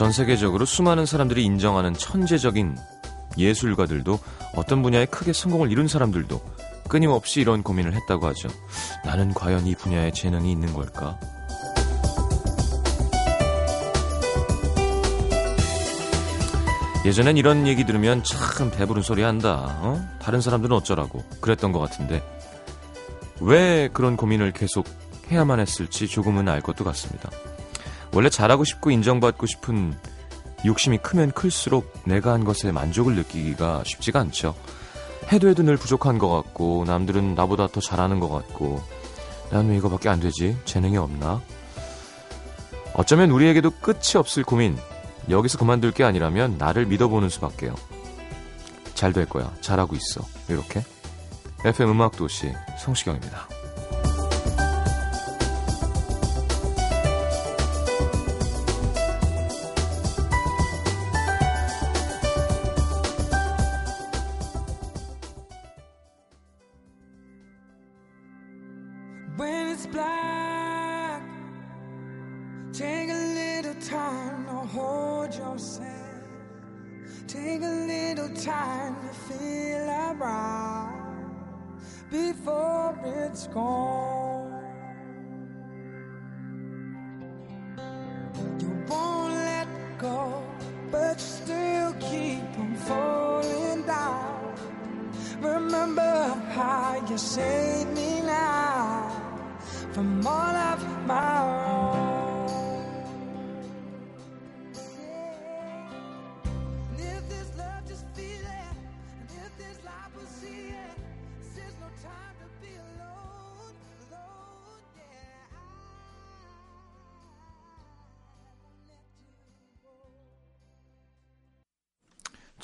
전 세계적으로 수많은 사람들이 인정하는 천재적인 예술가들도 어떤 분야에 크게 성공을 이룬 사람들도 끊임없이 이런 고민을 했다고 하죠. 나는 과연 이 분야에 재능이 있는 걸까? 예전엔 이런 얘기 들으면 참 배부른 소리 한다. 어? 다른 사람들은 어쩌라고 그랬던 것 같은데 왜 그런 고민을 계속 해야만 했을지 조금은 알 것도 같습니다. 원래 잘하고 싶고 인정받고 싶은 욕심이 크면 클수록 내가 한 것에 만족을 느끼기가 쉽지가 않죠. 해도 해도 늘 부족한 것 같고 남들은 나보다 더 잘하는 것 같고 난 왜 이거밖에 안 되지? 재능이 없나? 어쩌면 우리에게도 끝이 없을 고민 여기서 그만둘 게 아니라면 나를 믿어보는 수밖에요. 잘 될 거야. 잘하고 있어. 이렇게 FM 음악도시 성시경입니다.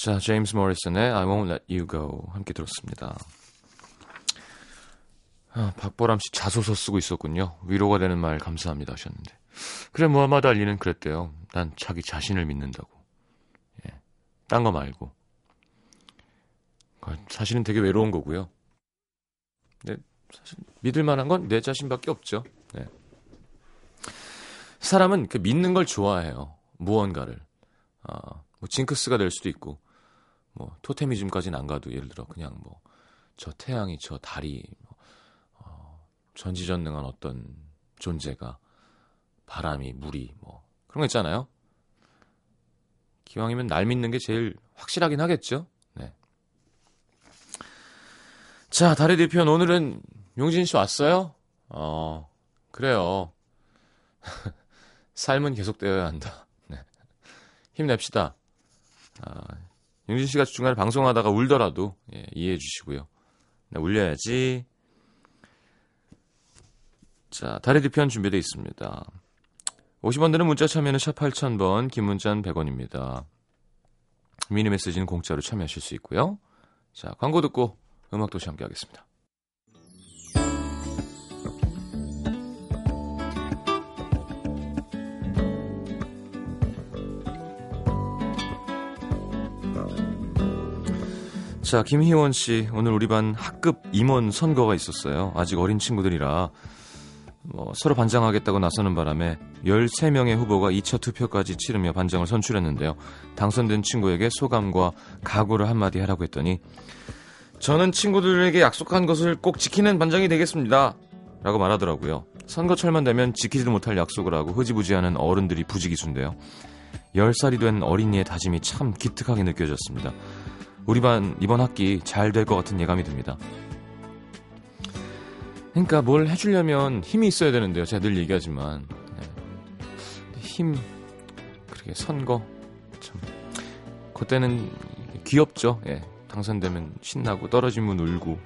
자, 제임스 모리슨의 I Won't Let You Go 함께 들었습니다. 아, 박보람 씨 자소서 쓰고 있었군요. 위로가 되는 말 감사합니다 하셨는데. 그래, 무하마드 알리는 그랬대요. 난 자기 자신을 믿는다고. 예. 딴 거 말고. 사실은 되게 외로운 거고요. 네, 사실 믿을 만한 건 내 자신밖에 없죠. 네. 사람은 그 믿는 걸 좋아해요. 무언가를. 아, 뭐 징크스가 될 수도 있고, 뭐 토테미즘까지는 안 가도 예를 들어 그냥 뭐 저 태양이 저 달이 뭐, 어, 전지전능한 어떤 존재가 바람이 물이 뭐 그런 거 있잖아요. 기왕이면 날 믿는 게 제일 확실하긴 하겠죠. 네. 자, 달의 뒤편 오늘은 용진 씨 왔어요? 어, 그래요. 삶은 계속되어야 한다. 네. 힘냅시다. 아, 용진 씨가 중간에 방송하다가 울더라도 예, 이해해 주시고요. 네, 울려야지. 자, 달의 뒤편 준비되어 있습니다. 50원 드는 문자 참여는 샵 8000번, 긴 문자는 100원입니다. 미니 메시지는 공짜로 참여하실 수 있고요. 자, 광고 듣고 음악도시 함께 하겠습니다. 자, 김희원 씨, 오늘 우리 반 학급 임원 선거가 있었어요. 아직 어린 친구들이라 뭐 서로 반장하겠다고 나서는 바람에 13명의 후보가 2차 투표까지 치르며 반장을 선출했는데요. 당선된 친구에게 소감과 각오를 한마디 하라고 했더니 저는 친구들에게 약속한 것을 꼭 지키는 반장이 되겠습니다. 라고 말하더라고요. 선거철만 되면 지키지도 못할 약속을 하고 흐지부지하는 어른들이 부지기수인데요. 10살이 된 어린이의 다짐이 참 기특하게 느껴졌습니다. 우리 반 이번 학기 잘 될 것 같은 예감이 듭니다. 그러니까 뭘 해주려면 힘이 있어야 되는데요. 제가 늘 얘기하지만 네. 힘 그렇게 선거 참 그때는 귀엽죠. 예. 당선되면 신나고 떨어지면 울고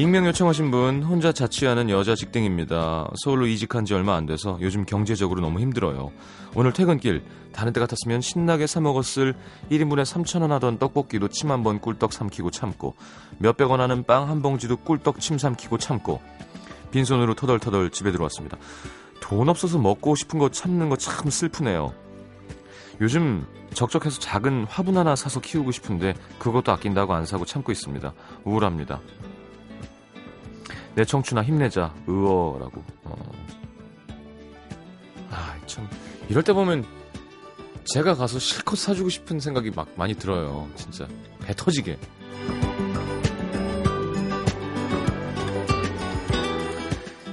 익명 요청하신 분 혼자 자취하는 여자 직딩입니다. 서울로 이직한 지 얼마 안 돼서 요즘 경제적으로 너무 힘들어요. 오늘 퇴근길 다른 때 같았으면 신나게 사 먹었을 1인분에 3천 원 하던 떡볶이도 침 한 번 꿀떡 삼키고 참고 몇백 원 하는 빵 한 봉지도 꿀떡 침 삼키고 참고 빈손으로 터덜터덜 집에 들어왔습니다. 돈 없어서 먹고 싶은 거 참는 거 참 슬프네요. 요즘 적적해서 작은 화분 하나 사서 키우고 싶은데 그것도 아낀다고 안 사고 참고 있습니다. 우울합니다. 내 청춘아 힘내자 의어라고 어. 참 이럴 때 보면 제가 가서 실컷 사주고 싶은 생각이 막 많이 들어요. 진짜 배 터지게.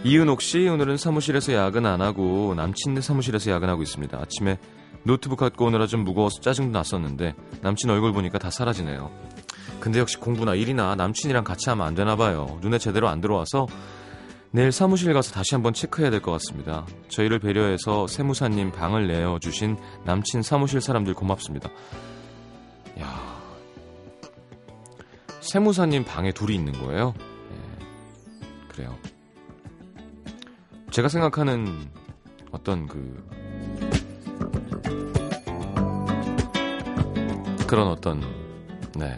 이은옥 씨 오늘은 사무실에서 야근 안 하고 남친네 사무실에서 야근하고 있습니다. 아침에 노트북 갖고 오느라 좀 무거워서 짜증도 났었는데 남친 얼굴 보니까 다 사라지네요. 근데 역시 공부나 일이나 남친이랑 같이 하면 안 되나 봐요. 눈에 제대로 안 들어와서 내일 사무실 가서 다시 한번 체크해야 될 것 같습니다. 저희를 배려해서 세무사님 방을 내어주신 남친 사무실 사람들 고맙습니다. 야 세무사님 방에 둘이 있는 거예요? 예, 그래요. 제가 생각하는 어떤 그 그런 어떤 네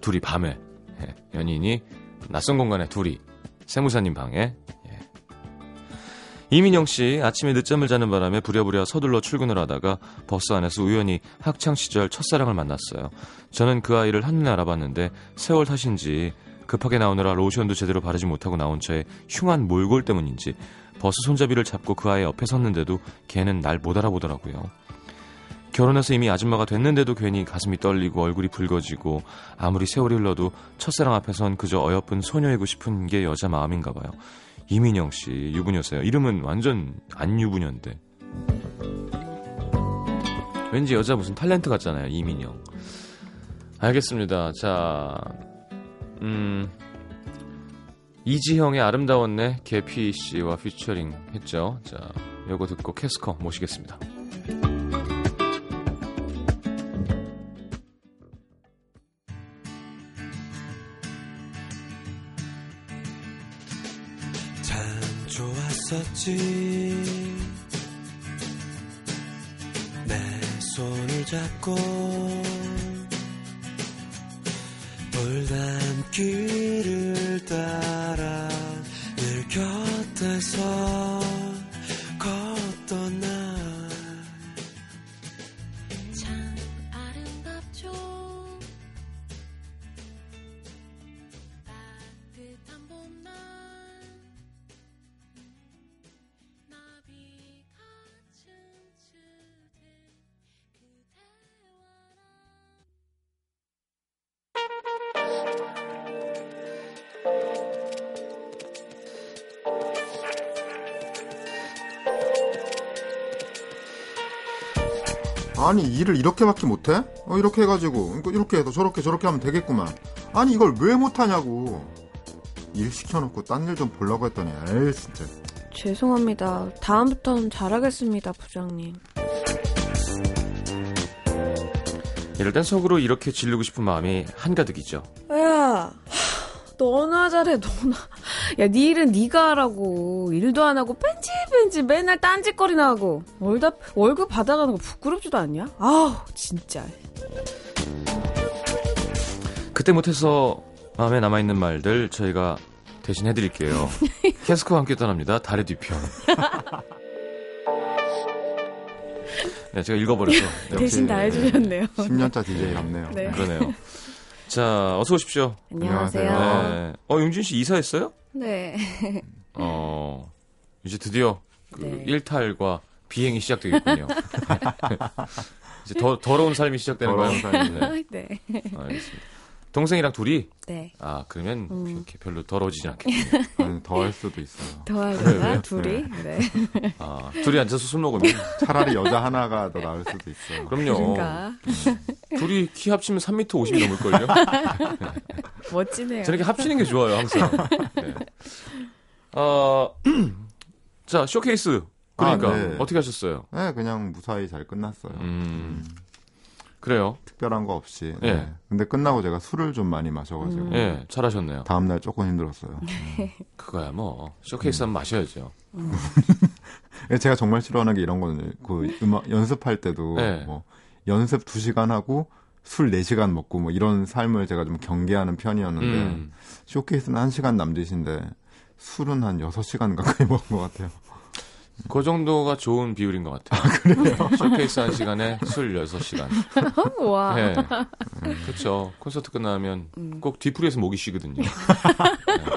둘이 밤에 예, 연인이 낯선 공간에 둘이 세무사님 방에 예. 이민영 씨 아침에 늦잠을 자는 바람에 부랴부랴 서둘러 출근을 하다가 버스 안에서 우연히 학창 시절 첫사랑을 만났어요. 저는 그 아이를 한눈에 알아봤는데 세월 탓인지 급하게 나오느라 로션도 제대로 바르지 못하고 나온 저의 흉한 몰골 때문인지 버스 손잡이를 잡고 그 아이 옆에 섰는데도 걔는 날 못 알아보더라고요. 결혼해서 이미 아줌마가 됐는데도 괜히 가슴이 떨리고 얼굴이 붉어지고 아무리 세월이 흘러도 첫사랑 앞에선 그저 어여쁜 소녀이고 싶은 게 여자 마음인가 봐요. 이민영 씨 유부녀세요. 이름은 완전 안 유부녀인데. 왠지 여자 무슨 탤런트 같잖아요. 이민영. 알겠습니다. 자, 음, 이지형의 아름다웠네 개피 씨와 피처링 했죠. 자, 요거 듣고 캐스커 모시겠습니다. 좋았었지 내 손을 잡고 돌담길을 따라 늘 곁에서 아니 일을 이렇게밖에 못해? 어, 이렇게 해가지고 이렇게 해서 저렇게 저렇게 하면 되겠구만 아니 이걸 왜 못하냐고 일 시켜놓고 딴 일 좀 보려고 했더니 에이 진짜 죄송합니다. 다음부터는 잘하겠습니다, 부장님. 이럴 땐 속으로 이렇게 지르고 싶은 마음이 한가득이죠. 야, 너나 잘해, 너나. 야, 네 일은 네가 하라고. 일도 안 하고 뺀질뺀질 맨날 딴짓거리나 하고. 월답, 월급 받아가는 거 부끄럽지도 않냐? 아우, 진짜. 그때 못해서 마음에 남아있는 말들 저희가 대신 해드릴게요. 캐스커와 함께 떠납니다. 달의 뒤편. 네, 제가 읽어버려서. 네, 대신 다 해주셨네요. 10년차 DJ 같네요 네. 그러네요. 자, 어서 오십시오. 안녕하세요. 네. 어, 용진 씨 이사했어요? 네. 어, 이제 드디어 그 네. 일탈과 비행이 시작되겠군요. 이제 더, 더러운 삶이 시작되는 거예요? 네. 네. 알겠습니다. 동생이랑 둘이? 네. 아, 그러면 음. 이렇게 별로 더러워지지 않겠군요. 아니, 더할 수도 있어요 그래요, 더하려나? 왜요? 둘이? 네. 아, 둘이 앉아서 술 먹으면? 차라리 여자 하나가 더 나을 수도 있어요 그럼요. 그런가? 둘이 키 합치면 3m 50이 넘을걸요? 멋지네요. 저렇게 합치는 게 좋아요, 항상. 네. 어, 자, 쇼케이스. 그러니까, 아, 네. 어떻게 하셨어요? 네 그냥 무사히 잘 끝났어요 음, 그래요. 특별한 거 없이 예. 네. 근데 끝나고 제가 술을 좀 많이 마셔가지고 음. 예, 잘하셨네요. 다음날 조금 힘들었어요 그거야, 뭐. 쇼케이스 하면 마셔야죠. 예, 제가 정말 싫어하는 게 이런 거는 그 음악 연습할 때도 네. 뭐 연습 2 시간 하고 술 4시간 먹고 뭐 이런 삶을 제가 좀 경계하는 편이었는데 음, 쇼케이스는 1시간 남짓인데 술은 한 6시간 가까이 먹은 것 같아요. 그 정도가 좋은 비율인 것 같아요. 아, 그래요? 쇼케이스 한 시간에 술 6시간. 와. 네. 그렇죠. 콘서트 끝나면 음. 꼭 뒤풀이에서 목이 쉬거든요. 네.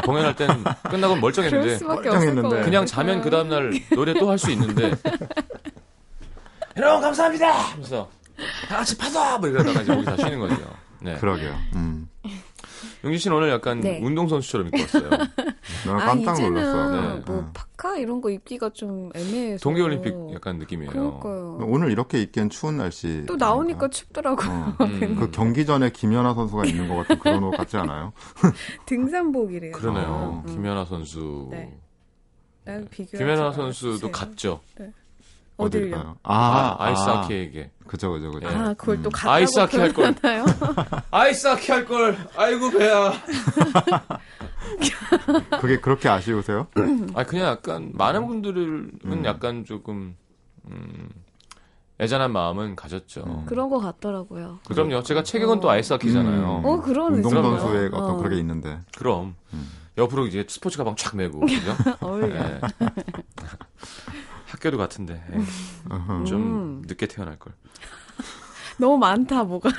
공연할 땐 끝나고 멀쩡했는데 멀쩡했는데. 그냥 자면 그 다음날 노래 또 할 수 있는데 여러분 감사합니다 하면서 다 같이 파도 뭐 이러다가 이제 목이 다 쉬는 거죠. 네. 그러게요. 음. 용진 씨는 오늘 약간 네. 운동선수처럼 입고 왔어요. 나 아, 깜짝 이제는 놀랐어. 네. 뭐 음. 파카 이런 거 입기가 좀 애매해서. 동계올림픽 약간 느낌이에요. 그러니까요. 오늘 이렇게 입기엔 추운 날씨. 또 나오니까 춥더라고요. 어. 음. 그 경기 전에 김연아 선수가 입는 것 같은 그런 옷 같지 않아요? 등산복이래요. 그러네요. 음. 김연아 선수. 네. 난 비교. 김연아 선수도 갔죠. 어딜요? 어딜까요? 아, 아, 아이스하키에게. 그죠, 그죠, 그죠. 네. 아, 그걸 또 갔다고 아이스하키 할 걸. 표현하나요? 아이스하키 할 걸. 아이고 배야. 그게 그렇게 아쉬우세요? 아 그냥 약간 많은 분들은 음. 약간 조금 음, 애잔한 마음은 가졌죠. 음. 그런 거 같더라고요. 그럼요. 제가 체격은 또 아이스하키잖아요. 음. 어, 그러네. 운동선수의. 어떤 어. 그런 게 있는데. 그럼 음. 옆으로 이제 스포츠 가방 촥 메고 그죠? 어 학교도 같은데 예. 좀 음. 늦게 태어날 걸. 너무 많다, 뭐가.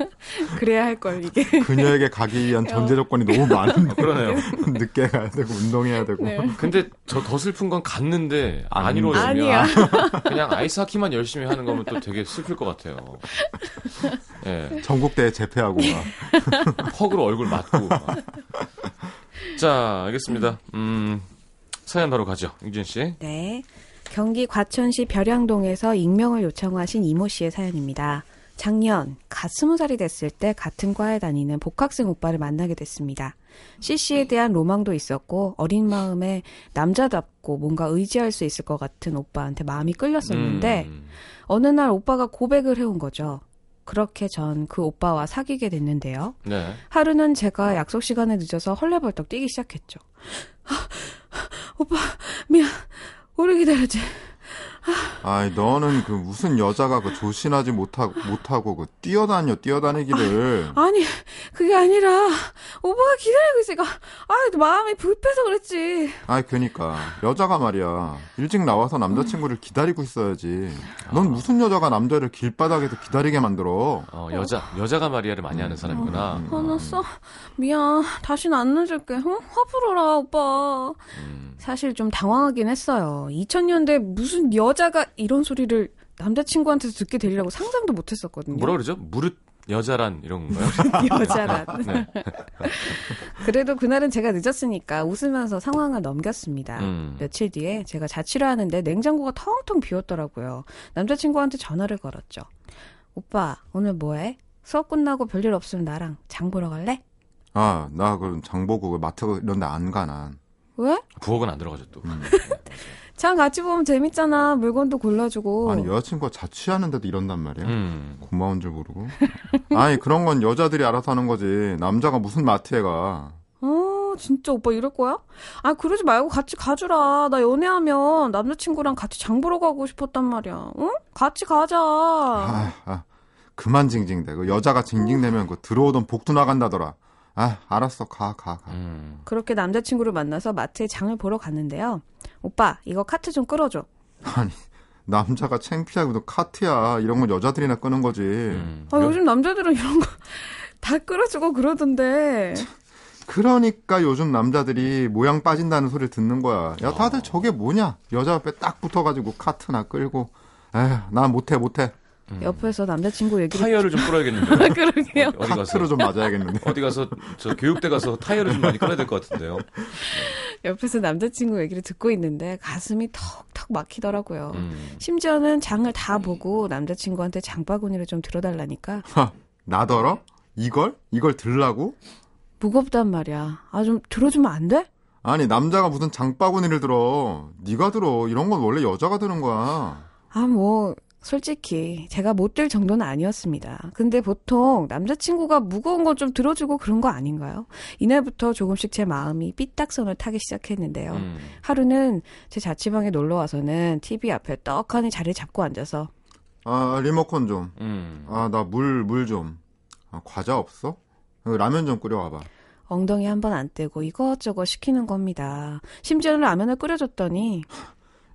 그래야 할 걸, 이게. 그녀에게 가기 위한 전제 조건이 너무 많은데. 그러네요. 늦게 가야 되고, 운동해야 되고. 네. 근데 저 더 슬픈 건 갔는데 안 안 이루어지면 아니야. 그냥 아이스하키만 열심히 하는 거면 또 되게 슬플 것 같아요. 예. 전국대회 재패하고 막. 퍽으로 얼굴 맞고. 막. 자, 알겠습니다. 음, 사연 바로 가죠. 유진 씨. 네. 경기 과천시 벼량동에서 익명을 요청하신 이모 씨의 사연입니다. 작년 갓 스무 살이 됐을 때 같은 과에 다니는 복학생 오빠를 만나게 됐습니다. CC에 대한 로망도 있었고 어린 마음에 남자답고 뭔가 의지할 수 있을 것 같은 오빠한테 마음이 끌렸었는데 음, 어느 날 오빠가 고백을 해온 거죠. 그렇게 전 그 오빠와 사귀게 됐는데요. 네. 하루는 제가 약속 시간에 늦어서 헐레벌떡 뛰기 시작했죠. 아, 오빠 미안 오래 기다렸지. 아이, 너는 그 무슨 여자가 그 조신하지 못하고, 못하고 그 뛰어다녀, 뛰어다니기를. 아니 그게 아니라 오빠가 기다리고 있으니까 아 마음이 불편해서 그랬지. 아이, 그니까. 여자가 말이야. 일찍 나와서 남자친구를 기다리고 있어야지. 넌 무슨 여자가 남자를 길바닥에서 기다리게 만들어. 어, 여자, 여자가 마리아를 많이 하는 사람이구나. 화났어? 미안 다시는 안 늦을게. 응? 화 풀어라 오빠. 음, 사실 좀 당황하긴 했어요. 2000년대 무슨 여자 가 이런 소리를 남자친구한테서 듣게 되리라고 상상도 못 했었거든요. 뭐라 그러죠? 무릇 여자란 이런 건가요? 여자란. 네. 그래도 그날은 제가 늦었으니까 웃으면서 상황을 넘겼습니다. 음. 며칠 뒤에 제가 자취를 하는데 냉장고가 텅텅 비었더라고요. 남자친구한테 전화를 걸었죠. 오빠, 오늘 뭐해? 수업 끝나고 별일 없으면 나랑 장 보러 갈래? 아, 나 그럼 장 보고 그 마트 이런 데 안 가, 난. 왜? 부엌은 안 들어가죠 또. 음. 장 같이 보면 재밌잖아. 물건도 골라주고. 아니, 여자친구가 자취하는데도 이런단 말이야. 음. 고마운 줄 모르고. 아니, 그런 건 여자들이 알아서 하는 거지. 남자가 무슨 마트에 가. 어, 진짜 오빠 이럴 거야? 아, 그러지 말고 같이 가주라. 나 연애하면 남자친구랑 같이 장 보러 가고 싶었단 말이야. 응? 같이 가자. 아, 아, 그만 징징대. 그 여자가 징징대면 그 들어오던 복도 나간다더라. 아, 알았어. 가, 가, 가. 음. 그렇게 남자친구를 만나서 마트에 장을 보러 갔는데요. 오빠, 이거 카트 좀 끌어줘. 아니, 남자가 창피하고도 카트야. 이런 건 여자들이나 끄는 거지. 음. 아, 요즘 남자들은 이런 거 다 끌어주고 그러던데. 그러니까 요즘 남자들이 모양 빠진다는 소리를 듣는 거야. 야, 다들 저게 뭐냐? 여자 옆에 딱 붙어가지고 카트나 끌고. 에휴, 난 못해, 못해. 옆에서 남자친구 얘기를. 타이어를 좀 끌어야겠는데. 그러게요. 어디 가서 좀 맞아야겠는데. 어디 가서 저 교육대 가서 타이어를 좀 많이 끌어야 될 것 같은데요. 옆에서 남자친구 얘기를 듣고 있는데 가슴이 턱턱 막히더라고요. 음. 심지어는 장을 다 보고 남자친구한테 장바구니를 좀 들어달라니까 나더러? 이걸? 이걸 들라고? 무겁단 말이야. 아, 좀 들어주면 안 돼? 아니, 남자가 무슨 장바구니를 들어. 네가 들어. 이런 건 원래 여자가 드는 거야. 아, 뭐, 솔직히 제가 못 들 정도는 아니었습니다. 근데 보통 남자친구가 무거운 거좀 들어주고 그런 거 아닌가요? 이날부터 조금씩 제 마음이 삐딱선을 타기 시작했는데요. 음. 하루는 제 자취방에 놀러 와서는 TV 앞에 떡하니 자리를 잡고 앉아서 아, 리모컨 좀. 음. 아, 나 물, 물 좀. 아, 과자 없어? 어, 라면 좀 끓여와봐. 엉덩이 한 번 안 떼고 이것저것 시키는 겁니다. 심지어는 라면을 끓여줬더니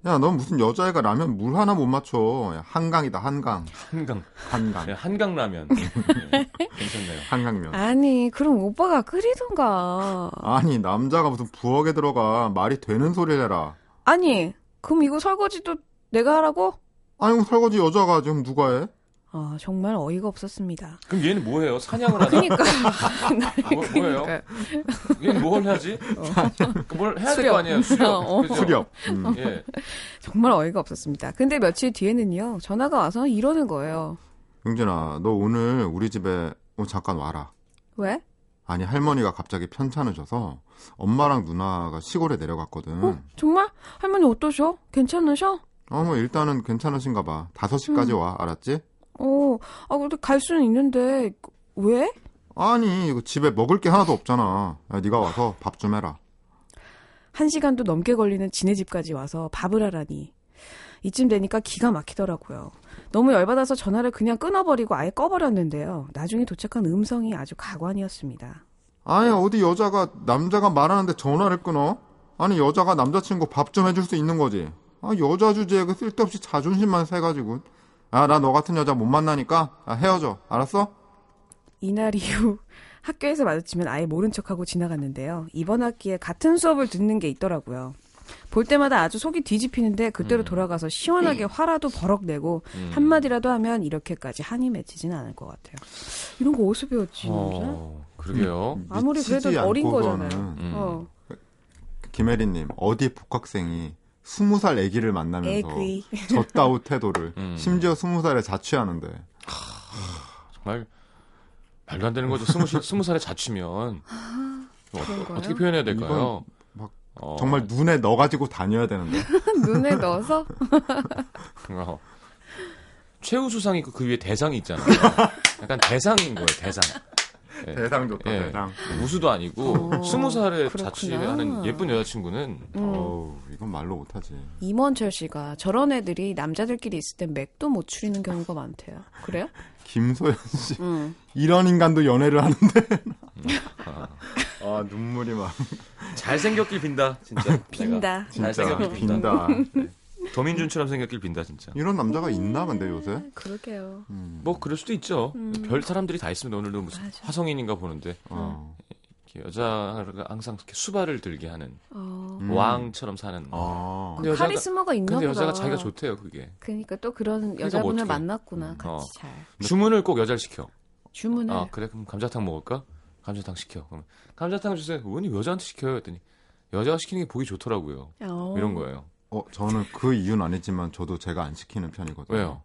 야, 넌 무슨 여자애가 라면 물 하나 못 맞춰. 야, 한강이다, 한강. 한강. 한강. 네, 한강 라면. 네, 괜찮네요. 한강면. 아니, 그럼 오빠가 끓이던가. 아니, 남자가 무슨 부엌에 들어가. 말이 되는 소리를 해라. 아니, 그럼 이거 설거지도 내가 하라고? 아니, 뭐 설거지 여자가 지금 누가 해? 아, 정말 어이가 없었습니다. 그럼 얘는 뭐 해요? 사냥을 하나? 그니까. 뭐, 뭐예요? 얘는 뭘 하지? 그뭘 해야 될. 거 아니에요? 수렵. 어, 어. 수렵. 음. 예. 정말 어이가 없었습니다. 근데 며칠 뒤에는요, 전화가 와서 이러는 거예요. 용진아, 너 오늘 우리 집에 어, 잠깐 와라. 왜? 아니, 할머니가 갑자기 편찮으 셔서 엄마랑 누나가 시골에 내려갔거든. 어? 정말? 할머니 어떠셔? 괜찮으셔? 어, 뭐 일단은 괜찮으신가 봐. 5시까지 음. 와. 알았지? 어, 아, 근데 갈 수는 있는데, 왜? 아니, 이거 집에 먹을 게 하나도 없잖아. 야, 네가 와서 밥 좀 해라. 한 시간도 넘게 걸리는 지네 집까지 와서 밥을 하라니. 이쯤 되니까 기가 막히더라고요. 너무 열받아서 전화를 그냥 끊어버리고 아예 꺼버렸는데요. 나중에 도착한 음성이 아주 가관이었습니다. 아니, 어디 여자가 남자가 말하는데 전화를 끊어? 아니, 여자가 남자친구 밥 좀 해줄 수 있는 거지. 아, 여자 주제에 그 쓸데없이 자존심만 세가지고. 아, 나 너 같은 여자 못 만나니까 아, 헤어져. 알았어? 이날 이후 학교에서 마주치면 아예 모른 척하고 지나갔는데요. 이번 학기에 같은 수업을 듣는 게 있더라고요. 볼 때마다 아주 속이 뒤집히는데 그때로 음. 돌아가서 시원하게 화라도 버럭 내고 음. 한마디라도 하면 이렇게까지 한이 맺히진 않을 것 같아요. 이런 거 어디서 배웠지? 어, 그러게요. 아무리 그래도 어린 거잖아요. 음. 어. 김혜리님, 어디 복학생이 스무 살 애기를 만나면서 에그이. 젖다우 태도를 음. 심지어 스무 살에 자취하는데 정말 말도 안 되는 거죠. 스무, 시- 스무 살에 자취면 어, 그런가요? 어떻게 표현해야 될까요? 막 어, 정말 눈에 넣어 가지고 다녀야 되는데 눈에 넣어서 어. 최우수상이 있고 그 위에 대상이 있잖아요. 약간 대상인 거예요. 대상. 예. 대상 좋다 예. 대상. 우수도 아니고 어, 스무 살에. 자취하는 예쁜 여자친구는 음. 어우 이건 말로 못하지. 임원철 씨가 저런 애들이 남자들끼리 있을 땐 맥도 못 추리는 경우가 많대요. 그래요? 김소연 씨 응. 이런 인간도 연애를 하는데 아, 아 눈물이 막 잘생겼길 빈다. 진짜. 빈다. 진짜 잘생겼길 빈다. 도민준처럼 생겼길 빈다 진짜. 이런 남자가 있나 근데 요새? 그러게요. 음. 뭐 그럴 수도 있죠. 음. 별 사람들이 다 있습니다. 오늘도 무슨 맞아. 화성인인가 보는데 어. 여자가 항상 이렇게 수발을 들게 하는 어. 음. 왕처럼 사는. 아. 근데 여자가- 카리스마가 있나 근데 보다. 여자가 자기가 좋대요 그게. 그러니까 또 그런 여자분을 뭐. 만났구나. 같이 어. 잘. 주문을 꼭 여자를 시켜. 주문을 아 그래 그럼 감자탕 먹을까? 감자탕 시켜. 그럼 감자탕 주세요. 왜 여자한테 시켜요? 했더니 여자가 시키는 게 보기 좋더라고요. 어. 이런 거예요. 어 저는 그 이유는 아니지만 저도 제가 안 시키는 편이거든요. 왜요?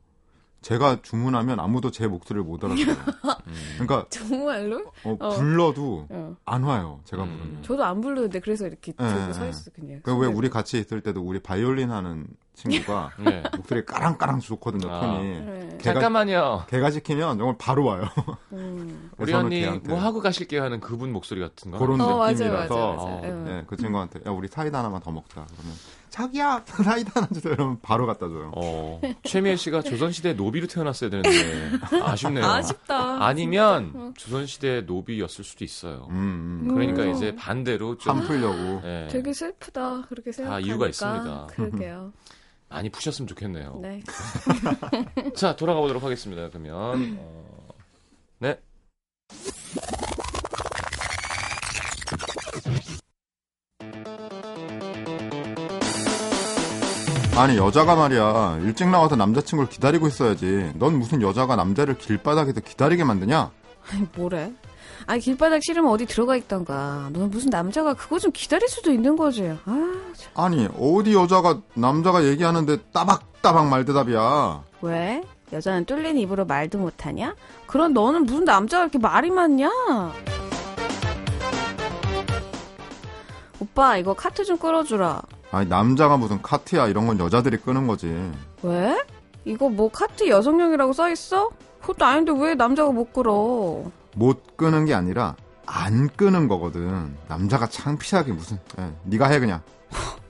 제가 주문하면 아무도 제 목소리를 못 알아들어요. 음. 그러니까 정말로? 어, 어. 불러도 어. 안 와요. 제가 음. 부르면. 저도 안 부르는데 그래서 이렇게 예, 들고 예. 서 있어 그냥. 그왜 우리 같이 있을 때도 우리 바이올린 하는 친구가 네. 목소리 까랑까랑 좋거든요. 아. 톤이. 네. 걔가- 잠깐만요. 걔가 시키면 정말 바로 와요. 음. 우리 저는 언니 걔한테 뭐 하고 가실게요 하는 그분 목소리 같은 거. 그런 어, 맞아요, 느낌이라서 맞아요, 맞아요. 맞아요. 응. 네, 그 친구한테 야 우리 사이다 하나만 더 먹자. 그러면 자기야 사이다 하나 주세요. 이러면 바로 갖다 줘요. 어, 최미애 씨가 조선시대 노비로 태어났어야 되는데 아쉽네요. 아쉽다. 아니면 조선시대 노비였을 수도 있어요. 음, 음. 그러니까 음. 이제 반대로 좀한 풀려고. 예, 되게 슬프다. 그렇게 생각하니까. 이유가 있습니다. 그러게요. 많이 푸셨으면 좋겠네요. 네. 자 돌아가 보도록 하겠습니다. 그러면 어, 네. 아니 여자가 말이야 일찍 나와서 남자친구를 기다리고 있어야지. 넌 무슨 여자가 남자를 길바닥에서 기다리게 만드냐? 아니 뭐래? 아니 길바닥 싫으면 어디 들어가 있던가. 너는 무슨 남자가 그거 좀 기다릴 수도 있는 거지. 아 참. 아니 어디 여자가 남자가 얘기하는데 따박따박 말대답이야. 왜? 여자는 뚫린 입으로 말도 못하냐? 그런 너는 무슨 남자가 이렇게 말이 많냐? 오빠 이거 카트 좀 끌어주라. 아니 남자가 무슨 카트야 이런 건 여자들이 끄는 거지. 왜? 이거 뭐 카트 여성용이라고 써 있어? 그것도 아닌데 왜 남자가 못 끌어? 못 끄는 게 아니라 안 끄는 거거든. 남자가 창피하게 무슨? 예, 네가 해 그냥.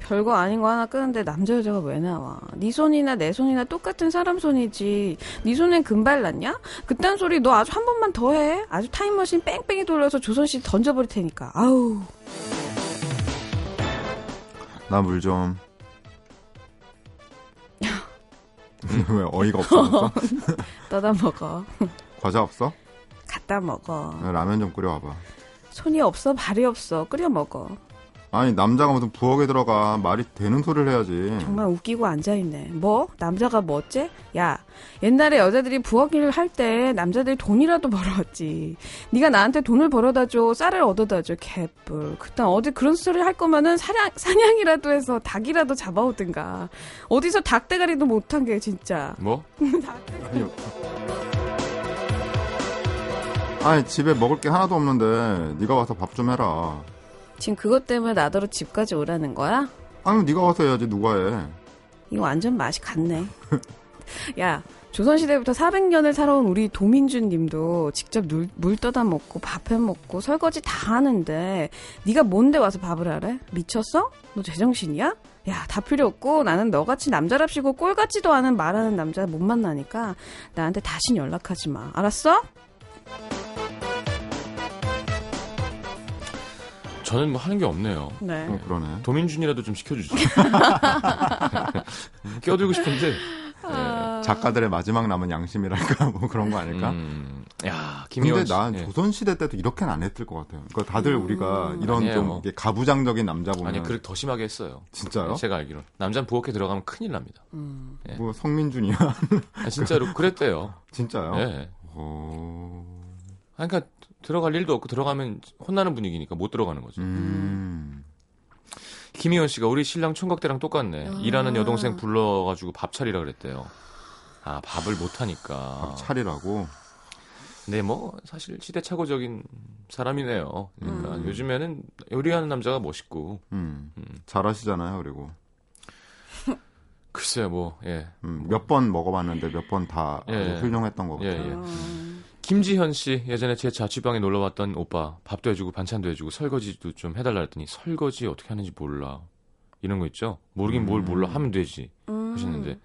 별거 아닌 거 하나 끄는데 남자 여자가 왜 나와? 네 손이나 내 손이나 똑같은 사람 손이지. 네 손엔 금발 났냐? 그딴 소리 너 아주 한 번만 더 해. 아주 타임머신 뺑뺑이 돌려서 조선시 던져버릴 테니까. 아우. 나 물 좀. 왜 어이가 없어? 떠다 먹어. 과자 없어? 갖다 먹어. 라면 좀 끓여와봐. 손이 없어, 발이 없어. 끓여 먹어. 아니 남자가 무슨 부엌에 들어가 말이 되는 소리를 해야지. 정말 웃기고 앉아있네. 뭐? 남자가 뭐 어째? 야, 옛날에 여자들이 부엌 일을 할 때 남자들이 돈이라도 벌어왔지. 네가 나한테 돈을 벌어다 줘, 쌀을 얻어다 줘, 개뿔. 그딴 어디 그런 소리 할 거면은 사냥, 사냥이라도 해서 닭이라도 잡아오든가. 어디서 닭대가리도 못한 게 진짜. 뭐? 아니, 아니 집에 먹을 게 하나도 없는데 네가 와서 밥 좀 해라. 지금 그것 때문에 나더러 집까지 오라는 거야? 아니 네가 와서 해야지 누가 해. 이거 완전 맛이 갔네. 야, 조선시대부터 400년을 살아온 우리 도민준 님도 직접 물, 물 떠다 먹고 밥해 먹고 설거지 다 하는데 네가 뭔데 와서 밥을 하래? 미쳤어? 너 제정신이야? 야, 다 필요 없고 나는 너같이 남자랍시고 꼴 같지도 않은 말하는 남자 못 만나니까 나한테 다신 연락하지 마. 알았어? 저는 뭐 하는 게 없네요. 네. 어, 그러네. 도민준이라도 좀 시켜주죠. 껴들고 싶은데. 아. 작가들의 마지막 남은 양심이랄까 뭐 그런 거 아닐까? 음, 야, 김희원 근데 씨. 난 예. 조선 시대 때도 이렇게는 안 했을 것 같아요. 그러니까 다들 우리가 이런 아니에요. 좀 가부장적인 남자 보면 아니, 그렇게 더 심하게 했어요. 진짜요? 제가 알기로. 남자는 부엌에 들어가면 큰일 납니다. 예. 뭐 성민준이야? 아, 진짜로 그랬대요. 진짜요? 예. 어... 아, 그러니까 들어갈 일도 없고 들어가면 혼나는 분위기니까 못 들어가는 거죠. 음. 김희원 씨가 우리 신랑 총각 때랑 똑같네. 아. 일하는 여동생 불러가지고 밥 차리라 그랬대요. 아 밥을 못 하니까. 밥 차리라고. 네, 뭐 사실 시대착오적인 사람이네요. 그러니까 음. 요즘에는 요리하는 남자가 멋있고 음. 잘하시잖아요. 그리고 글쎄요, 뭐 예. 음, 몇번 먹어봤는데 몇 번다 예. 훌륭했던 것 예, 같아요. 예. 김지현 씨 예전에 제 자취방에 놀러 왔던 오빠 밥도 해주고 반찬도 해주고 설거지도 좀 해달라 했더니 설거지 어떻게 하는지 몰라. 이런 거 있죠? 모르긴 뭘 몰라. 하면 되지. 음. 하셨는데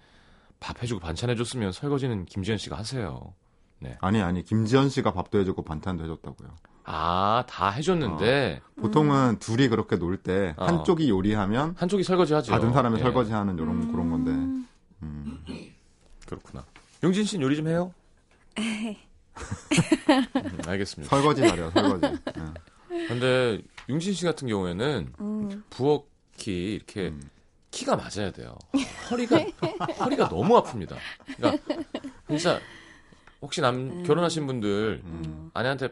밥 해주고 반찬 해줬으면 설거지는 김지현 씨가 하세요. 아니 아니. 김지현 씨가 밥도 해주고 반찬도 해줬다고요. 아 다 해줬는데. 보통은 둘이 그렇게 놀때 어. 한쪽이 요리하면 한쪽이 설거지 하죠. 받은 사람이 예, 설거지하는 이런 그런 건데. 음. 그렇구나. 용진 씨는 요리 좀 해요 음, 알겠습니다 설거지 말이야 설거지. 예. 근데 용진 씨 같은 경우에는 음. 부엌이 이렇게 음. 키가 맞아야 돼요. 허리가 허리가 너무 아픕니다. 그러니까 진짜 혹시 남 결혼하신 분들 음. 아내한테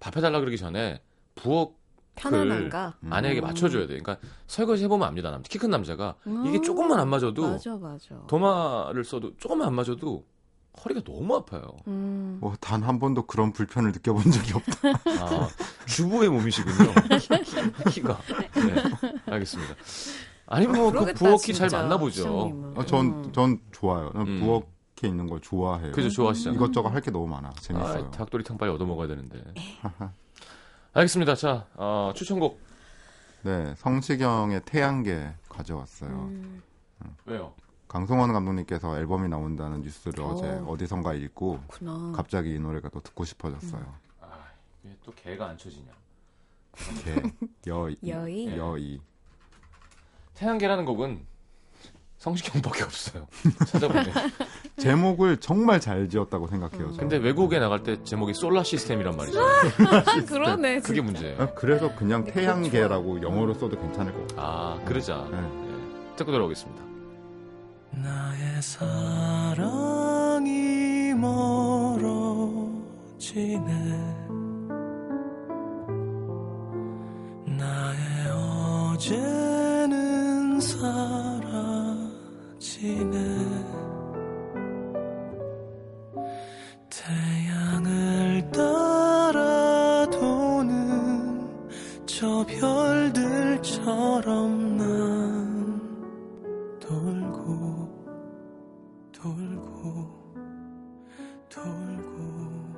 밥 해달라 그러기 전에 부엌 편안한가? 음. 아내에게 맞춰줘야 돼요. 그러니까 설거지 해보면 압니다. 남자 키 큰 남자가 이게 조금만 안 맞아도 맞아, 맞아. 도마를 써도 조금만 안 맞아도 허리가 너무 아파요. 음. 뭐단한 번도 그런 불편을 느껴본 적이 없다. 아, 주부의 몸이시군요. 키가. 네, 알겠습니다. 아니 뭐그 그러겠다, 부엌이 잘 맞나 보죠. 아, 전, 전 좋아요. 난 음. 부엌에 있는 걸 좋아해요. 그죠 좋아하시잖아요. 이것저것 할 게 너무 많아. 재밌어요. 아, 닭도리탕 빨리 얻어 먹어야 되는데. 알겠습니다. 자, 어, 추천곡. 네, 성시경의 태양계 가져왔어요. 음. 왜요? 강성원 감독님께서 앨범이 나온다는 뉴스를 어. 어제 어디선가 읽고 그렇구나. 갑자기 이 노래가 또 듣고 싶어졌어요. 아, 왜또 개가 안 쳐지냐. 개, 여이, 여의? 여이. 태양계라는 곡은 성시경밖에 없어요. 찾아보면. 제목을 정말 잘 지었다고 생각해요. 저는. 근데 외국에 나갈 때 제목이 솔라 시스템이란 말이죠. 아, 그러네. 그게 문제예요. 아, 그래서 그냥 태양계라고 영어로 써도 괜찮을 것 같아요. 아, 그러자. 네. 네. 듣고 돌아오겠습니다. 나의 사랑이 멀어지네. 나의 어제는 사라지네. 태양을 따라 도는 저 별들처럼 난 돌고 돌고 돌고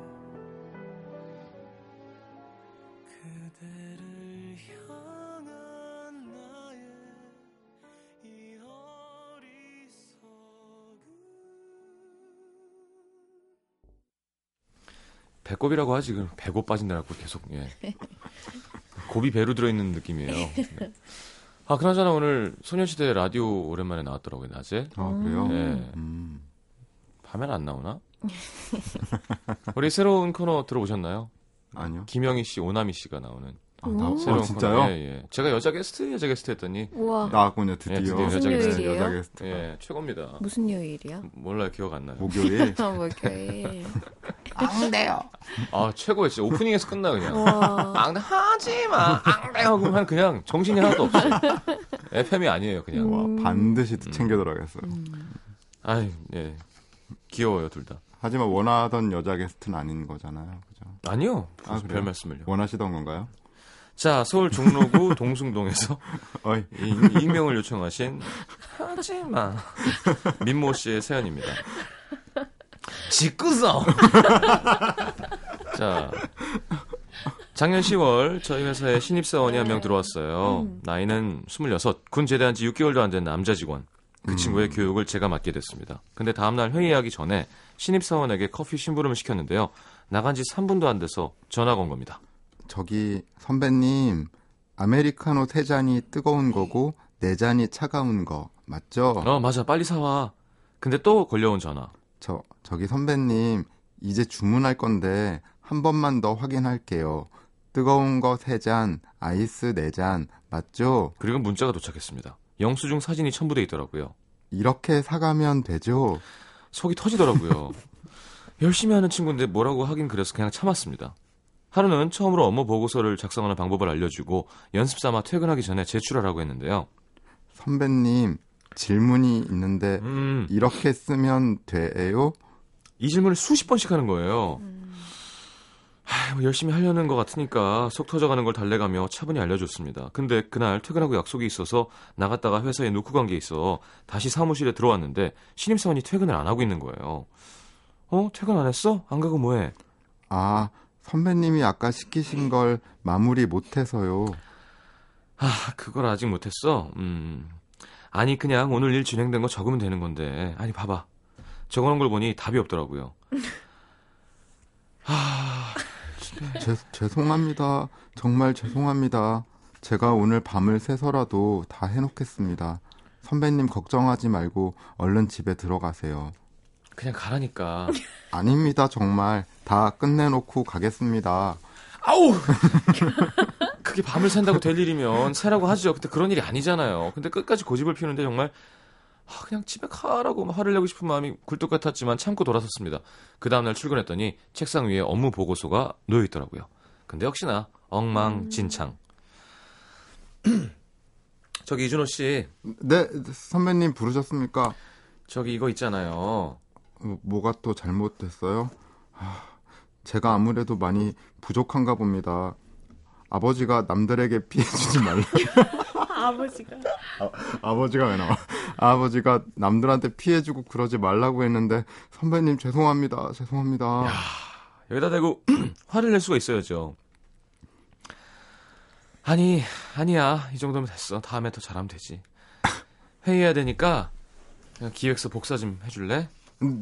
그대를 향한 나의 이 어리석음 배꼽이라고 하지 그 배꼽 빠진다고 계속 예. 곱이 배로 들어있는 느낌이에요. 네. 아 그나저나 오늘 소녀시대 라디오 오랜만에 나왔더라고요 낮에. 아, 그래요? 예. 음. 화면 안 나오나? 우리 새로운 코너 들어보셨나요? 아니요. 김영희 씨, 오나미 씨가 나오는 아, 나, 새로운 아, 진짜요? 코너. 예, 예. 제가 여자 게스트, 여자 게스트 했더니 우와. 나왔군요, 드디어. 예, 드디어 여자 네, 게스트예요? 여자 게스트. 예, 최고입니다. 무슨 요일이야? 몰라요, 기억 안 나요. 목요일. 아, 목요일. 아, 최고예요. 진짜 오프닝에서 끝나 그냥. 와. 앙 하지 마. 앙 하고 한 그냥 정신이 하나도 없어요. FM이 아니에요, 그냥. 음. 와, 반드시 챙겨 들어가겠어요. 아유, 예. 귀여워요, 둘 다. 하지만 원하던 여자 게스트는 아닌 거잖아요. 그죠? 아니요. 아? 별 말씀을요. 원하시던 건가요? 자, 서울 종로구 동숭동에서 이- 익명을 요청하신 하지마 민모 씨의 사연입니다. 짓궂어. 자, 작년 10월 저희 회사에 신입사원이 한 명 들어왔어요. 나이는 26, 군 제대한 지 6개월도 안 된 남자 직원. 그 친구의 교육을 제가 맡게 됐습니다. 근데 다음날 회의하기 전에 신입사원에게 커피 심부름을 시켰는데요. 나간 지 3분도 안 돼서 전화가 온 겁니다. 저기 선배님 아메리카노 세 잔이 뜨거운 거고 네 잔이 차가운 거 맞죠? 어, 맞아. 빨리 사와. 근데 또 걸려온 전화. 저 저기 선배님 이제 주문할 건데 한 번만 더 확인할게요. 뜨거운 거 세 잔, 아이스 네 잔 맞죠? 그리고 문자가 도착했습니다. 영수증 사진이 첨부돼 있더라고요. 이렇게 사가면 되죠? 속이 터지더라고요. 열심히 하는 친구인데 뭐라고 하긴 그래서 그냥 참았습니다. 하루는 처음으로 업무 보고서를 작성하는 방법을 알려주고 연습 삼아 퇴근하기 전에 제출하라고 했는데요. 선배님 질문이 있는데 음, 이렇게 쓰면 돼요? 이 질문을 수십 번씩 하는 거예요. 하, 뭐 열심히 하려는 것 같으니까 속 터져가는 걸 달래가며 차분히 알려줬습니다. 근데 그날 퇴근하고 약속이 있어서 나갔다가 회사에 놓고 간 게 있어 다시 사무실에 들어왔는데 신입사원이 퇴근을 안 하고 있는 거예요. 어? 퇴근 안 했어? 안 가고 뭐해? 아 선배님이 아까 시키신 걸 마무리 못해서요. 아, 그걸 아직 못했어? 음. 아니, 그냥 오늘 일 진행된 거 적으면 되는 건데. 아니, 봐봐. 적어놓은 걸 보니 답이 없더라고요. 죄, 죄송합니다. 정말 죄송합니다. 제가 오늘 밤을 새서라도 다 해놓겠습니다. 선배님 걱정하지 말고 얼른 집에 들어가세요. 그냥 가라니까. 아닙니다, 정말. 다 끝내놓고 가겠습니다. 아우! 그게 밤을 샌다고 될 일이면 새라고 하죠. 근데 그런 일이 아니잖아요. 근데 끝까지 고집을 피우는데 정말 아, 그냥 집에 가라고 화를 내고 싶은 마음이 굴뚝 같았지만 참고 돌아섰습니다. 그 다음날 출근했더니 책상 위에 업무 보고서가 놓여 있더라고요. 근데 역시나 엉망진창. 저기 이준호 씨, 네, 선배님 부르셨습니까? 저기 이거 있잖아요. 어, 뭐가 또 잘못됐어요? 아, 제가 아무래도 많이 부족한가 봅니다. 아버지가 남들에게 피해주지 말라. 아버지가. 아 버지가 왜 나와? 아버지가 남들한테 피해주고 그러지 말라고 했는데 선배님 죄송합니다. 죄송합니다. 여기다 대고 화를 낼 수가 있어야죠. 아니, 아니야. 이 정도면 됐어. 다음에 더 잘하면 되지. 회의해야 되니까 그냥 기획서 복사 좀 해줄래?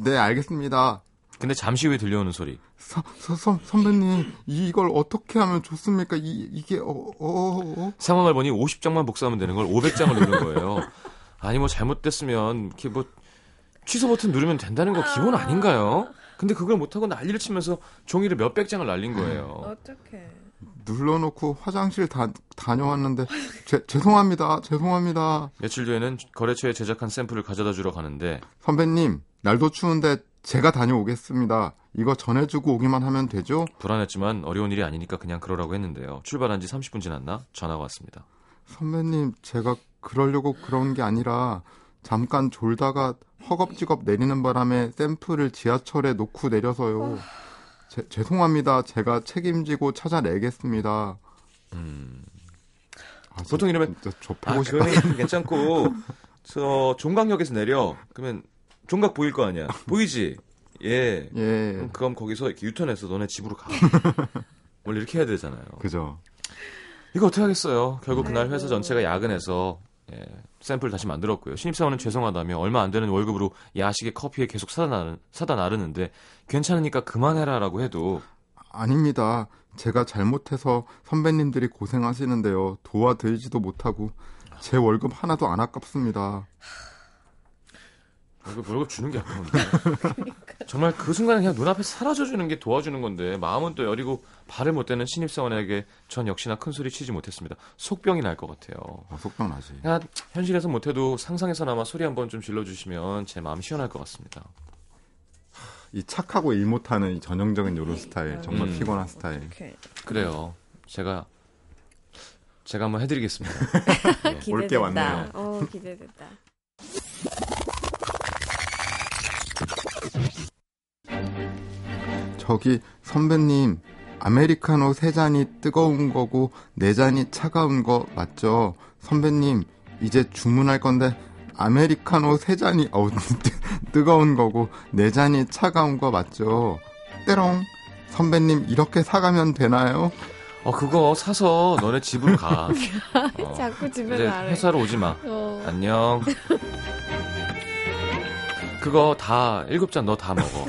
네, 알겠습니다. 근데 잠시 후에 들려오는 소리. 서, 서, 서, 선배님 이걸 어떻게 하면 좋습니까? 이, 이게 어, 어, 어? 상황을 보니 50장만 복사하면 되는 걸 500장을 누른 거예요. 아니 뭐 잘못됐으면 이렇게 뭐 취소 버튼 누르면 된다는 거 기본 아닌가요? 근데 그걸 못하고 난리를 치면서 종이를 몇백 장을 날린 거예요. 어떡해. 눌러놓고 화장실 다, 다녀왔는데 죄, 죄송합니다. 죄송합니다. 며칠 뒤에는 거래처에 제작한 샘플을 가져다 주러 가는데 선배님 날도 추운데 제가 다녀오겠습니다. 이거 전해주고 오기만 하면 되죠? 불안했지만 어려운 일이 아니니까 그냥 그러라고 했는데요. 출발한 지 30분 지났나? 전화가 왔습니다. 선배님 제가 그러려고 그런 게 아니라 잠깐 졸다가 허겁지겁 내리는 바람에 샘플을 지하철에 놓고 내려서요. 제- 죄송합니다. 제가 책임지고 찾아내겠습니다. 음, 아, 보통 이러면 진짜 아, 좁히고 싶다. 괜찮고 저 종강역에서 내려. 그러면 종각 보일 거 아니야. 보이지? 예. 예, 그럼, 그럼 거기서 이렇게 유턴해서 너네 집으로 가. 원래 이렇게 해야 되잖아요. 그죠. 이거 어떻게 하겠어요? 결국 그날 회사 아이고. 전체가 야근해서 예, 샘플 다시 만들었고요. 신입사원은 죄송하다며 얼마 안 되는 월급으로 야식에 커피에 계속 사다, 나르, 사다 나르는데 괜찮으니까 그만해라라고 해도 아닙니다. 제가 잘못해서 선배님들이 고생하시는데요. 도와드리지도 못하고 제 월급 하나도 안 아깝습니다. 월급, 월급 주는 게 아까운데. 정말 그 순간에 그냥 눈앞에 사라져주는 게 도와주는 건데 마음은 또 여리고 발을 못 대는 신입사원에게 전 역시나 큰 소리 치지 못했습니다. 속병이 날 것 같아요. 어, 속병 나지. 그냥 현실에서 못해도 상상에서나마 소리 한번 좀 질러주시면 제 마음 시원할 것 같습니다. 이 착하고 일 못하는 이 전형적인 요런 스타일, 정말 음. 피곤한 스타일. 이렇게 그래요. 제가 제가 한번 해드리겠습니다. 예. 기대된다. 올게 왔네요. 어, 기대된다. 저기 선배님 아메리카노 세 잔이 뜨거운 거고 네 잔이 차가운 거 맞죠? 선배님 이제 주문할 건데 아메리카노 세 잔이 어우 뜨거운 거고 네 잔이 차가운 거 맞죠? 때롱 선배님 이렇게 사가면 되나요? 어 그거 사서 너네 집으로 가. 어, 자꾸 집에 나래. 회사로 오지 마. 어. 안녕. 그거 다 일곱 잔 너 다 먹어.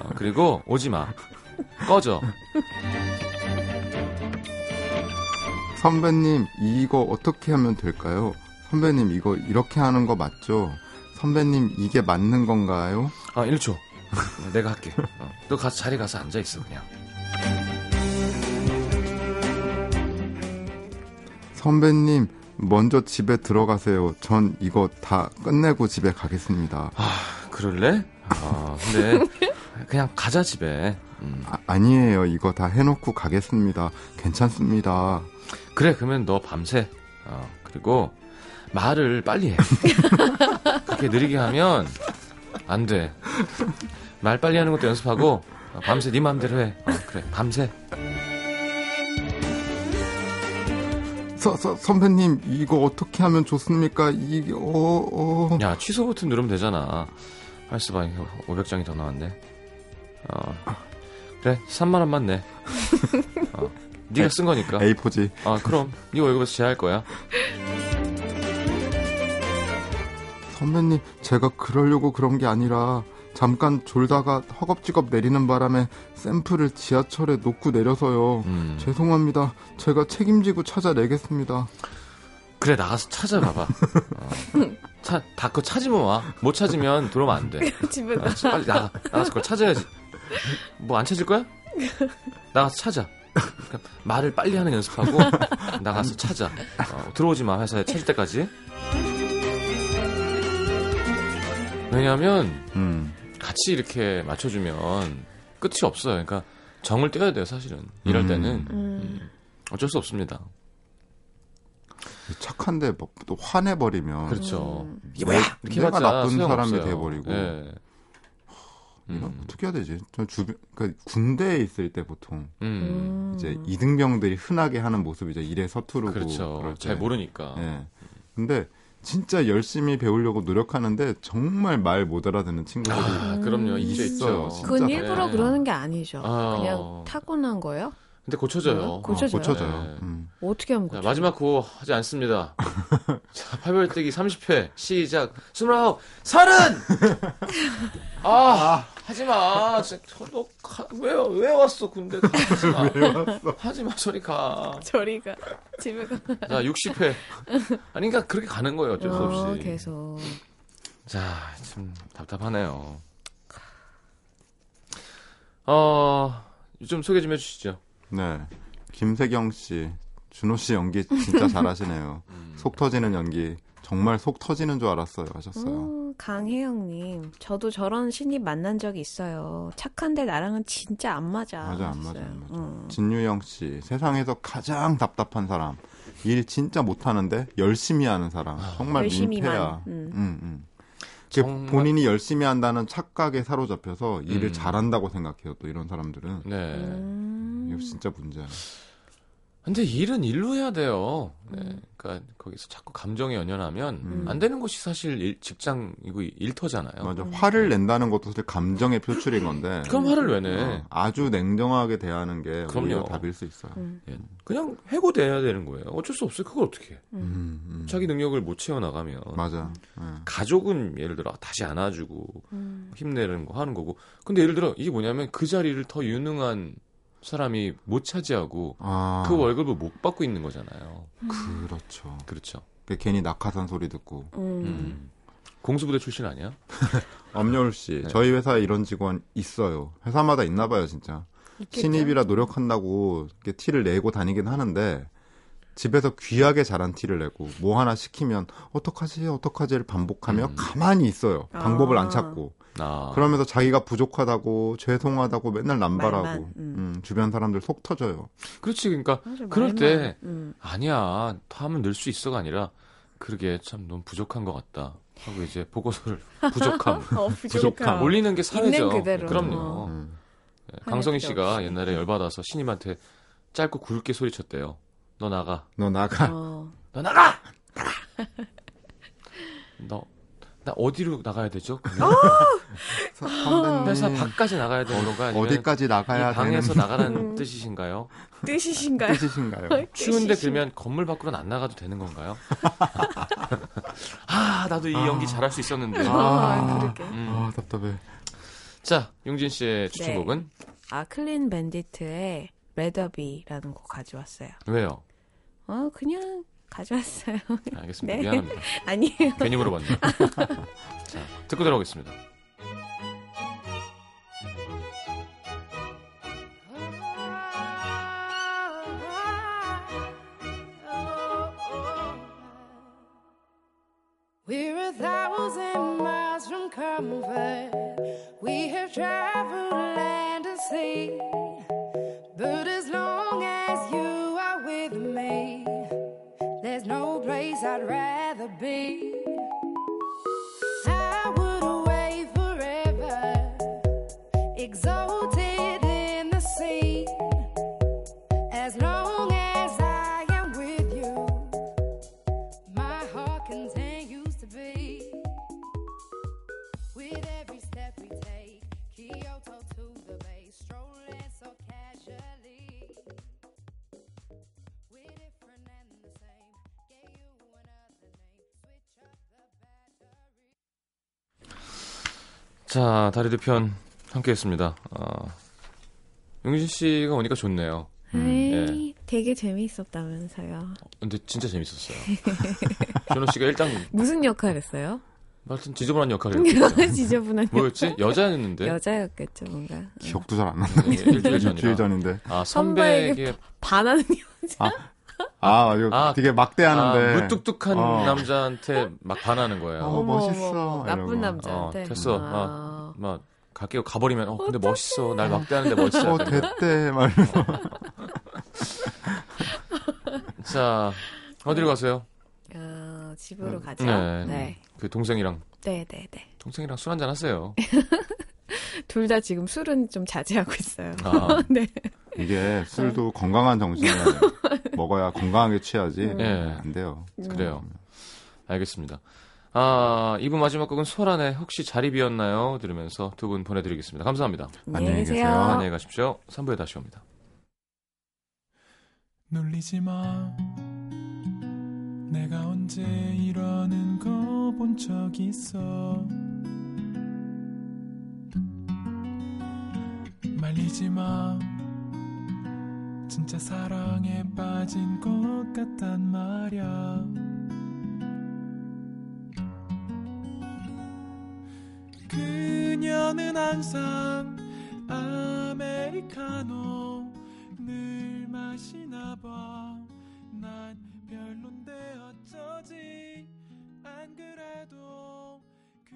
어, 그리고 오지 마. 꺼져. 선배님 이거 어떻게 하면 될까요? 선배님 이거 이렇게 하는 거 맞죠? 선배님 이게 맞는 건가요? 아 1초. 내가 할게. 어, 너 가서 자리 가서 앉아 있어 그냥. 선배님 먼저 집에 들어가세요. 전 이거 다 끝내고 집에 가겠습니다. 그럴래? 아 근데 그냥 가자 집에. 음. 아, 니에요 이거 다 해놓고 가겠습니다. 괜찮습니다. 그래 그러면 너 밤새. 어, 그리고 말을 빨리 해. 그렇게 느리게 하면 안 돼. 말 빨리 하는 것도 연습하고 어, 밤새 네 마음대로 해. 어, 그래 밤새. 서, 서, 선배님 이거 어떻게 하면 좋습니까? 이게 어, 어. 야 취소 버튼 누르면 되잖아. 할스바이 500장이 더 나왔네. 어, 그래 3만 원만 내. 어, 네가 쓴 거니까. A4지. 아 그럼 네 월급에서 제할 거야. 선배님 제가 그러려고 그런 게 아니라 잠깐 졸다가 허겁지겁 내리는 바람에 샘플을 지하철에 놓고 내려서요. 음. 죄송합니다. 제가 책임지고 찾아내겠습니다. 그래 나가서 찾아봐봐. 어. 차, 다 그거 찾으면 와. 못 찾으면 들어오면 안 돼. 집에 아, 빨리 나가. 나가서 그걸 찾아야지. 뭐 안 찾을 거야? 나가서 찾아. 그러니까 말을 빨리 하는 연습하고 나가서 찾아. 어, 들어오지 마 회사에 찾을 때까지. 왜냐하면 음. 같이 이렇게 맞춰주면 끝이 없어요. 그러니까 정을 떼야 돼요 사실은. 이럴 음. 때는 음. 어쩔 수 없습니다. 착한데 뭐또 화내버리면 그렇죠. 음. 이게 뭐야? 이렇게 내가 나쁜. 사람이 돼버리고. 예. 이거 음. 어떻게 해야 되지? 저 주변 그러니까 군대에 있을 때 보통 음. 음. 이제 이등병들이 흔하게 하는 모습이죠. 일에 서투르고 그렇죠. 그럴 때. 잘 모르니까. 예. 근데 진짜 열심히 배우려고 노력하는데 정말 말 못 알아듣는 친구들이 아, 그럼요. 있어요. 있죠. 그건 일부러 네. 그러는 게 아니죠. 아. 그냥 타고난 거예요? 근데 고쳐져요. 뭐요? 고쳐져요? 어, 고쳐져요. 네. 음. 어떻게 하면 자, 고쳐? 마지막 구호 하지 않습니다. 자, 팔벌뜨기 30회 시작. 29, 30! 아, 하지 마. 진짜 너 가- 왜, 왜 왔어? 군대 가. 하지 마. 하지 마, 저리 가. 저리 가 집에 가. 자, 60회. 아니, 그러니까 그렇게 가는 거예요. 어쩔 수 어, 없이. 계속. 자, 참 답답하네요. 어, 좀 소개 좀 해주시죠. 네. 김세경 씨, 준호 씨 연기 진짜 잘하시네요. 음. 속 터지는 연기 정말 속 터지는 줄 알았어요. 하셨어요. 음, 강혜영님, 저도 저런 신입 만난 적이 있어요. 착한데 나랑은 진짜 안 맞아. 맞아, 안 맞아. 안 맞아. 음. 진유영 씨, 세상에서 가장 답답한 사람. 일 진짜 못하는데 열심히 하는 사람. 정말 열심히만, 민폐야. 음. 음, 음. 그 정말- 본인이 열심히 한다는 착각에 사로잡혀서 일을 음. 잘한다고 생각해요. 또 이런 사람들은. 네. 음. 이거 진짜 문제야. 근데 일은 일로 해야 돼요. 네. 음. 그러니까 거기서 자꾸 감정에 연연하면 음. 안 되는 곳이 사실 일- 직장이고 일터잖아요. 맞아. 화를 낸다는 것도 사실 감정의 표출인 건데. 그럼 화를 왜 내? 어, 아주 냉정하게 대하는 게 그럼요. 오히려 답일 수 있어요. 음. 예. 그냥 해고돼야 되는 거예요. 어쩔 수 없어요. 그걸 어떻게 해. 음, 음. 자기 능력을 못 채워나가면. 맞아. 예. 가족은 예를 들어 다시 안아주고 음. 힘내는 거 하는 거고. 근데 예를 들어 이게 뭐냐면 그 자리를 더 유능한 사람이 못 차지하고 아, 그 월급을 못 받고 있는 거잖아요. 그렇죠. 그렇죠. 그 괜히 낙하산 소리 듣고 음. 음. 공수부대 출신 아니야? 엄여울 씨, 네. 저희 회사에 이런 직원 있어요. 회사마다 있나 봐요, 진짜. 신입이라 노력한다고 이렇게 티를 내고 다니긴 하는데 집에서 귀하게 자란 티를 내고 뭐 하나 시키면 어떡하지 어떡하지를 반복하며 음. 가만히 있어요. 아. 방법을 안 찾고. 아. 그러면서 자기가 부족하다고 죄송하다고 맨날 남발하고 음. 음, 주변 사람들 속 터져요. 그렇지. 그러니까 그럴 말만. 때 음. 아니야. 하면 늘 수 있어가 아니라 그러게 참 너무 부족한 것 같다. 하고 이제 보고서를 부족함 어, 부족함. 올리는 게 사회죠. 있는 그대로. 그럼요. 어. 음. 네, 강성희 씨가 없이. 옛날에 열받아서 신임한테 짧고 굵게 소리쳤대요. 너 나가. 너 나가. 어. 너 나가. 너 나 어디로 나가야 되죠? 선배님 회사 밖까지 나가야 되는 건가? 아니면 어디까지 나가야 이 방에서 되는 나가라는 음. 뜻이신가요? 뜻이신가요? 뜻이신가요? 추운데 그러면 건물 밖으로는 안 나가도 되는 건가요? 아, 나도 이 연기 잘할 수 있었는데. 아, 아. 음. 아 답답해. 자, 용진 씨의 추천곡은 아, 클린 밴디트의 레더비라는 곡 가져왔어요. 왜요? 어, 그냥 가져왔어요. 알겠습니다. 네. 미안합니다. 아니에요. 괜히 물어봤네. 자, 듣고 들어오겠습니다. We're a thousand miles from comfort. We have traveled land and sea. But as long no place I'd rather be. 자, 다리 두 편 함께 했습니다. 아, 용진 씨가 오니까 좋네요. 에이, 되게 재미있었다면서요. 근데 진짜 재밌었어요. 준호 씨가 일단 무슨 역할 했어요? 하여튼 지저분한 역할을 했죠. 지저분한 뭐였지? 여자였는데. 여자였겠죠, 뭔가. 기억도 잘 안 나. 네, 일주일 전이라. 일주일 전인데. 아, 선배에게 반하는 여자. 아, 이거 아, 되게 막대하는데. 아, 무뚝뚝한 어. 남자한테 막 반하는 거예요. 어, 멋있어. 나쁜 이러고. 남자한테. 어, 됐어. 아. 막 갈게요. 가버리면 어 근데 멋있어. 날 막대하는데 멋있어. 어, 됐대. 말. 자 어디로 가세요? 어, 집으로 가죠. 네. 네. 그 동생이랑 네, 네, 네. 동생이랑 술 한잔 하세요. 둘 다 지금 술은 좀 자제하고 있어요. 아, 네. 이게 술도 건강한 정신에 먹어야 건강하게 취하지. 예. 안 돼요. 그래요. 알겠습니다. 아, 2부 마지막 곡은 소란의 혹시 자리 비었나요? 들으면서 두 분 보내드리겠습니다. 감사합니다. 안녕히 계세요. 안녕히 가십시오. 3부에 다시 옵니다. 놀리지 마. 내가 언제 이러는 거 본 적 있어. 말리지 마. 진짜 사랑에 빠진 것 같단 말야. 그녀는 항상 아메리카노 늘 마시나 봐. 난 별론데 어쩌지? 안 그래도 그